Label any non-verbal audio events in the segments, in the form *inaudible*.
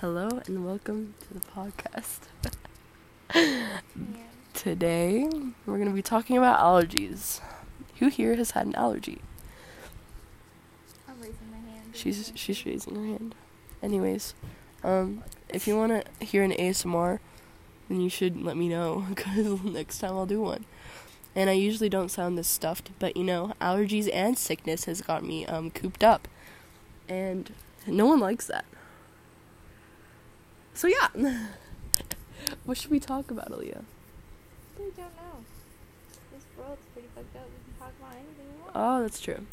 Hello and welcome to the podcast. *laughs* *laughs* Today we're going to be talking about allergies. Who here has had an allergy? I'm raising my hand. She's she's raising her hand. Anyways, um, if you want to hear an ASMR, then you should let me know *laughs* because next time I'll do one. And I usually don't sound this stuffed, but you know, allergies and sickness has got me um cooped up, and no one likes that. So yeah, *laughs* what should we talk about, Aaliyah? I don't know. This world's pretty fucked up. We can talk about anything we want. Oh, that's true.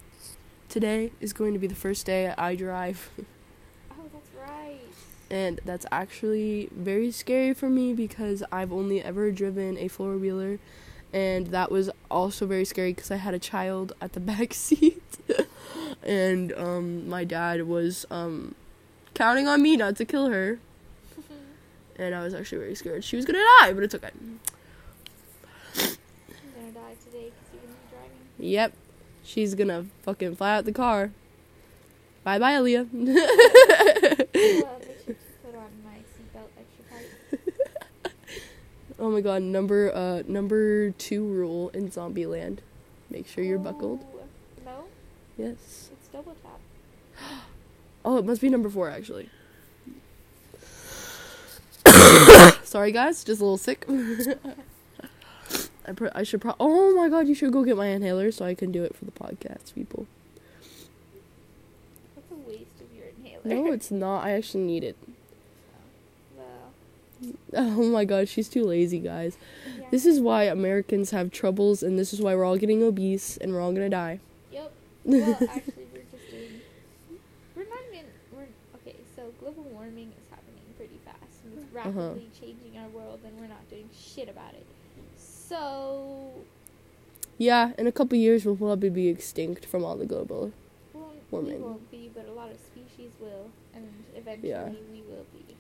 Today is going to be the first day I drive. *laughs* oh, that's right. And that's actually very scary for me because I've only ever driven a four wheeler, and that was also very scary because I had a child at the *laughs* back seat, and um, my dad was um, counting on me not to kill her, and I was actually very scared she was gonna die, but it's okay. I'm gonna die today because you're gonna be driving. Yep, she's gonna fucking fly out the car. Bye bye, Aaliyah. *laughs* well, make sure to put on my seatbelt extra tight. *laughs* oh my god, number uh number two rule in Zombieland. Make sure you're buckled. Oh, No, Yes. it's double tap. *gasps* Oh, it must be number four actually. Sorry guys, just a little sick. *laughs* I, pr- I should pro- Oh my god, you should go get my inhaler so I can do it for the podcast, people. That's a waste of your inhaler. No, it's not. I actually need it. *laughs* Oh my god, she's too lazy, guys. yeah. This is why Americans have troubles, and this is why we're all getting obese and we're all gonna die. Yep. *laughs* Well, actually, we're just doing. We're not even. We're okay. So global warming is happening pretty fast. And it's Uh-huh. rapidly changing our world, and we're not doing shit about it. So, yeah, in a couple years we'll probably be extinct from all the global. well, Warming. we won't be, but a lot of species will, and eventually Yeah. we will be.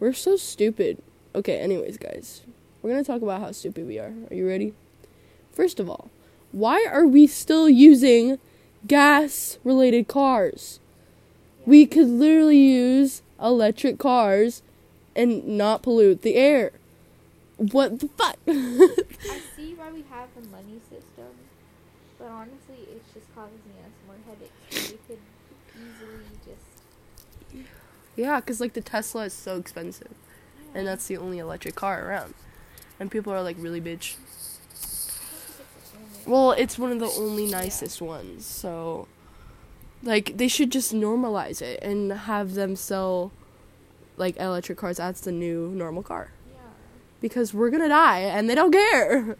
We're so stupid. Okay, anyways, guys, we're gonna talk about how stupid we are. Are you ready? First of all, why are we still using gas related cars? We could literally use electric cars and not pollute the air. What the fuck? *laughs* I see why we have the money system, but honestly, it's just causing us more headaches. We could easily just. yeah, because like the Tesla is so expensive, and that's the only electric car around. And people are like, really, bitch? Well, it's one of the only nicest ones, so like they should just normalize it and have them sell like electric cars that's the new normal car Yeah. because we're gonna die and they don't care.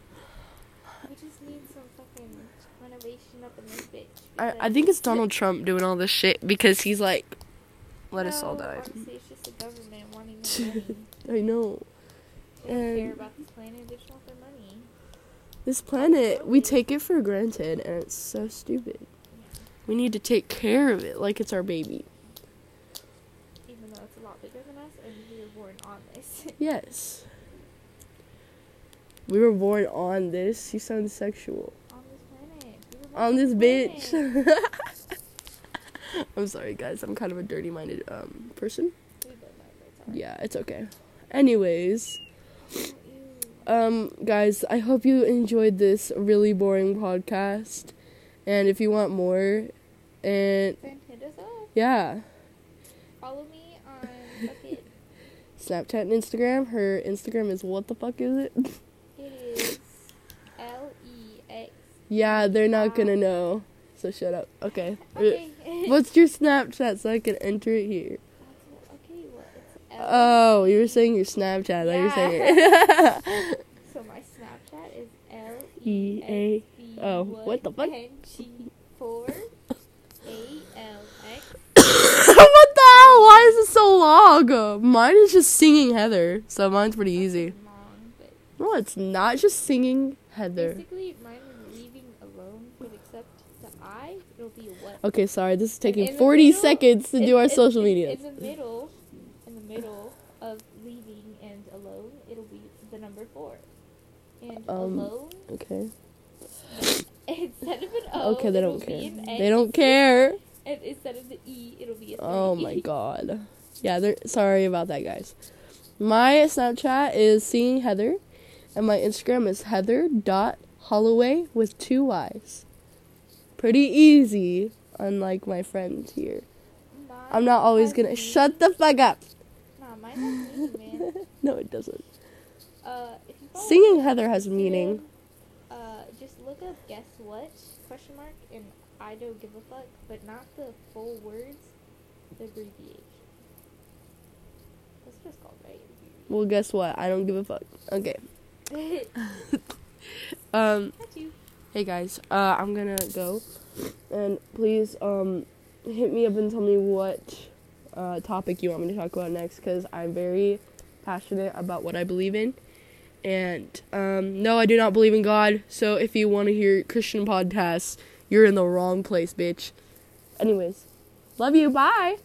We just need some fucking renovation up in this bitch. I, I think it's Donald Trump doing all this shit because he's like, let us all die. Honestly, it's just the government wanting *laughs* money. *laughs* I know. They don't care about this planet. They just want their money. This planet, we take it for granted and it's so stupid. We need to take care of it like it's our baby. Even though it's a lot bigger than us, and we were born on this. *laughs* Yes. We were born on this. You sound sexual. on this planet. We on this planet. bitch. *laughs* I'm sorry, guys. I'm kind of a dirty-minded um person. We both are, but it's alright. Yeah, it's okay. Anyways, um, guys, I hope you enjoyed this really boring podcast. And if you want more, and Then hit us up. yeah, Follow me. Snapchat and Instagram. Her Instagram is what the fuck is it? *laughs* It is L E X. yeah, they're not gonna know. So shut up. Okay. Okay. Uh, what's your Snapchat so I can enter it here? okay. Well. Oh, you were saying your Snapchat. I thought you were saying it. *laughs* So my Snapchat is L E A. Oh, what the fuck? N G four A L X. *coughs* what the hell? Why is it so long? Mine is just singing Heather, so mine's pretty easy. Long, No, it's not just singing Heather. basically mine is leaving alone, but except the I, it'll be what? Okay, sorry, this is taking 40 middle- seconds to in- do our in- social in- media. In the middle, in the middle of leaving and alone, it'll be the number four. And Um, alone, Okay. instead of an O, Okay, they don't care. They don't care. And instead of the E, it'll be. Oh my god. Yeah, they're sorry about that, guys. My Snapchat is seeing Heather, and my Instagram is Heather dot Holloway with two Y's. Pretty easy, unlike my friends here. I'm not always gonna me- shut the fuck up. Nah, mine has meaning, man. *laughs* No, it doesn't. Uh, if you Singing Heather has meaning. Uh, just look up guess what question mark and I don't give a fuck, but not the full words, the abbreviation. That's it's called, right? Well, guess what? I don't give a fuck. Okay. *laughs* Um. You. Hey guys, uh, I'm gonna go, and please um, hit me up and tell me what uh, topic you want me to talk about next, because I'm very passionate about what I believe in, and um, no, I do not believe in God. So if you want to hear Christian podcasts, you're in the wrong place, bitch. Anyways, love you. Bye.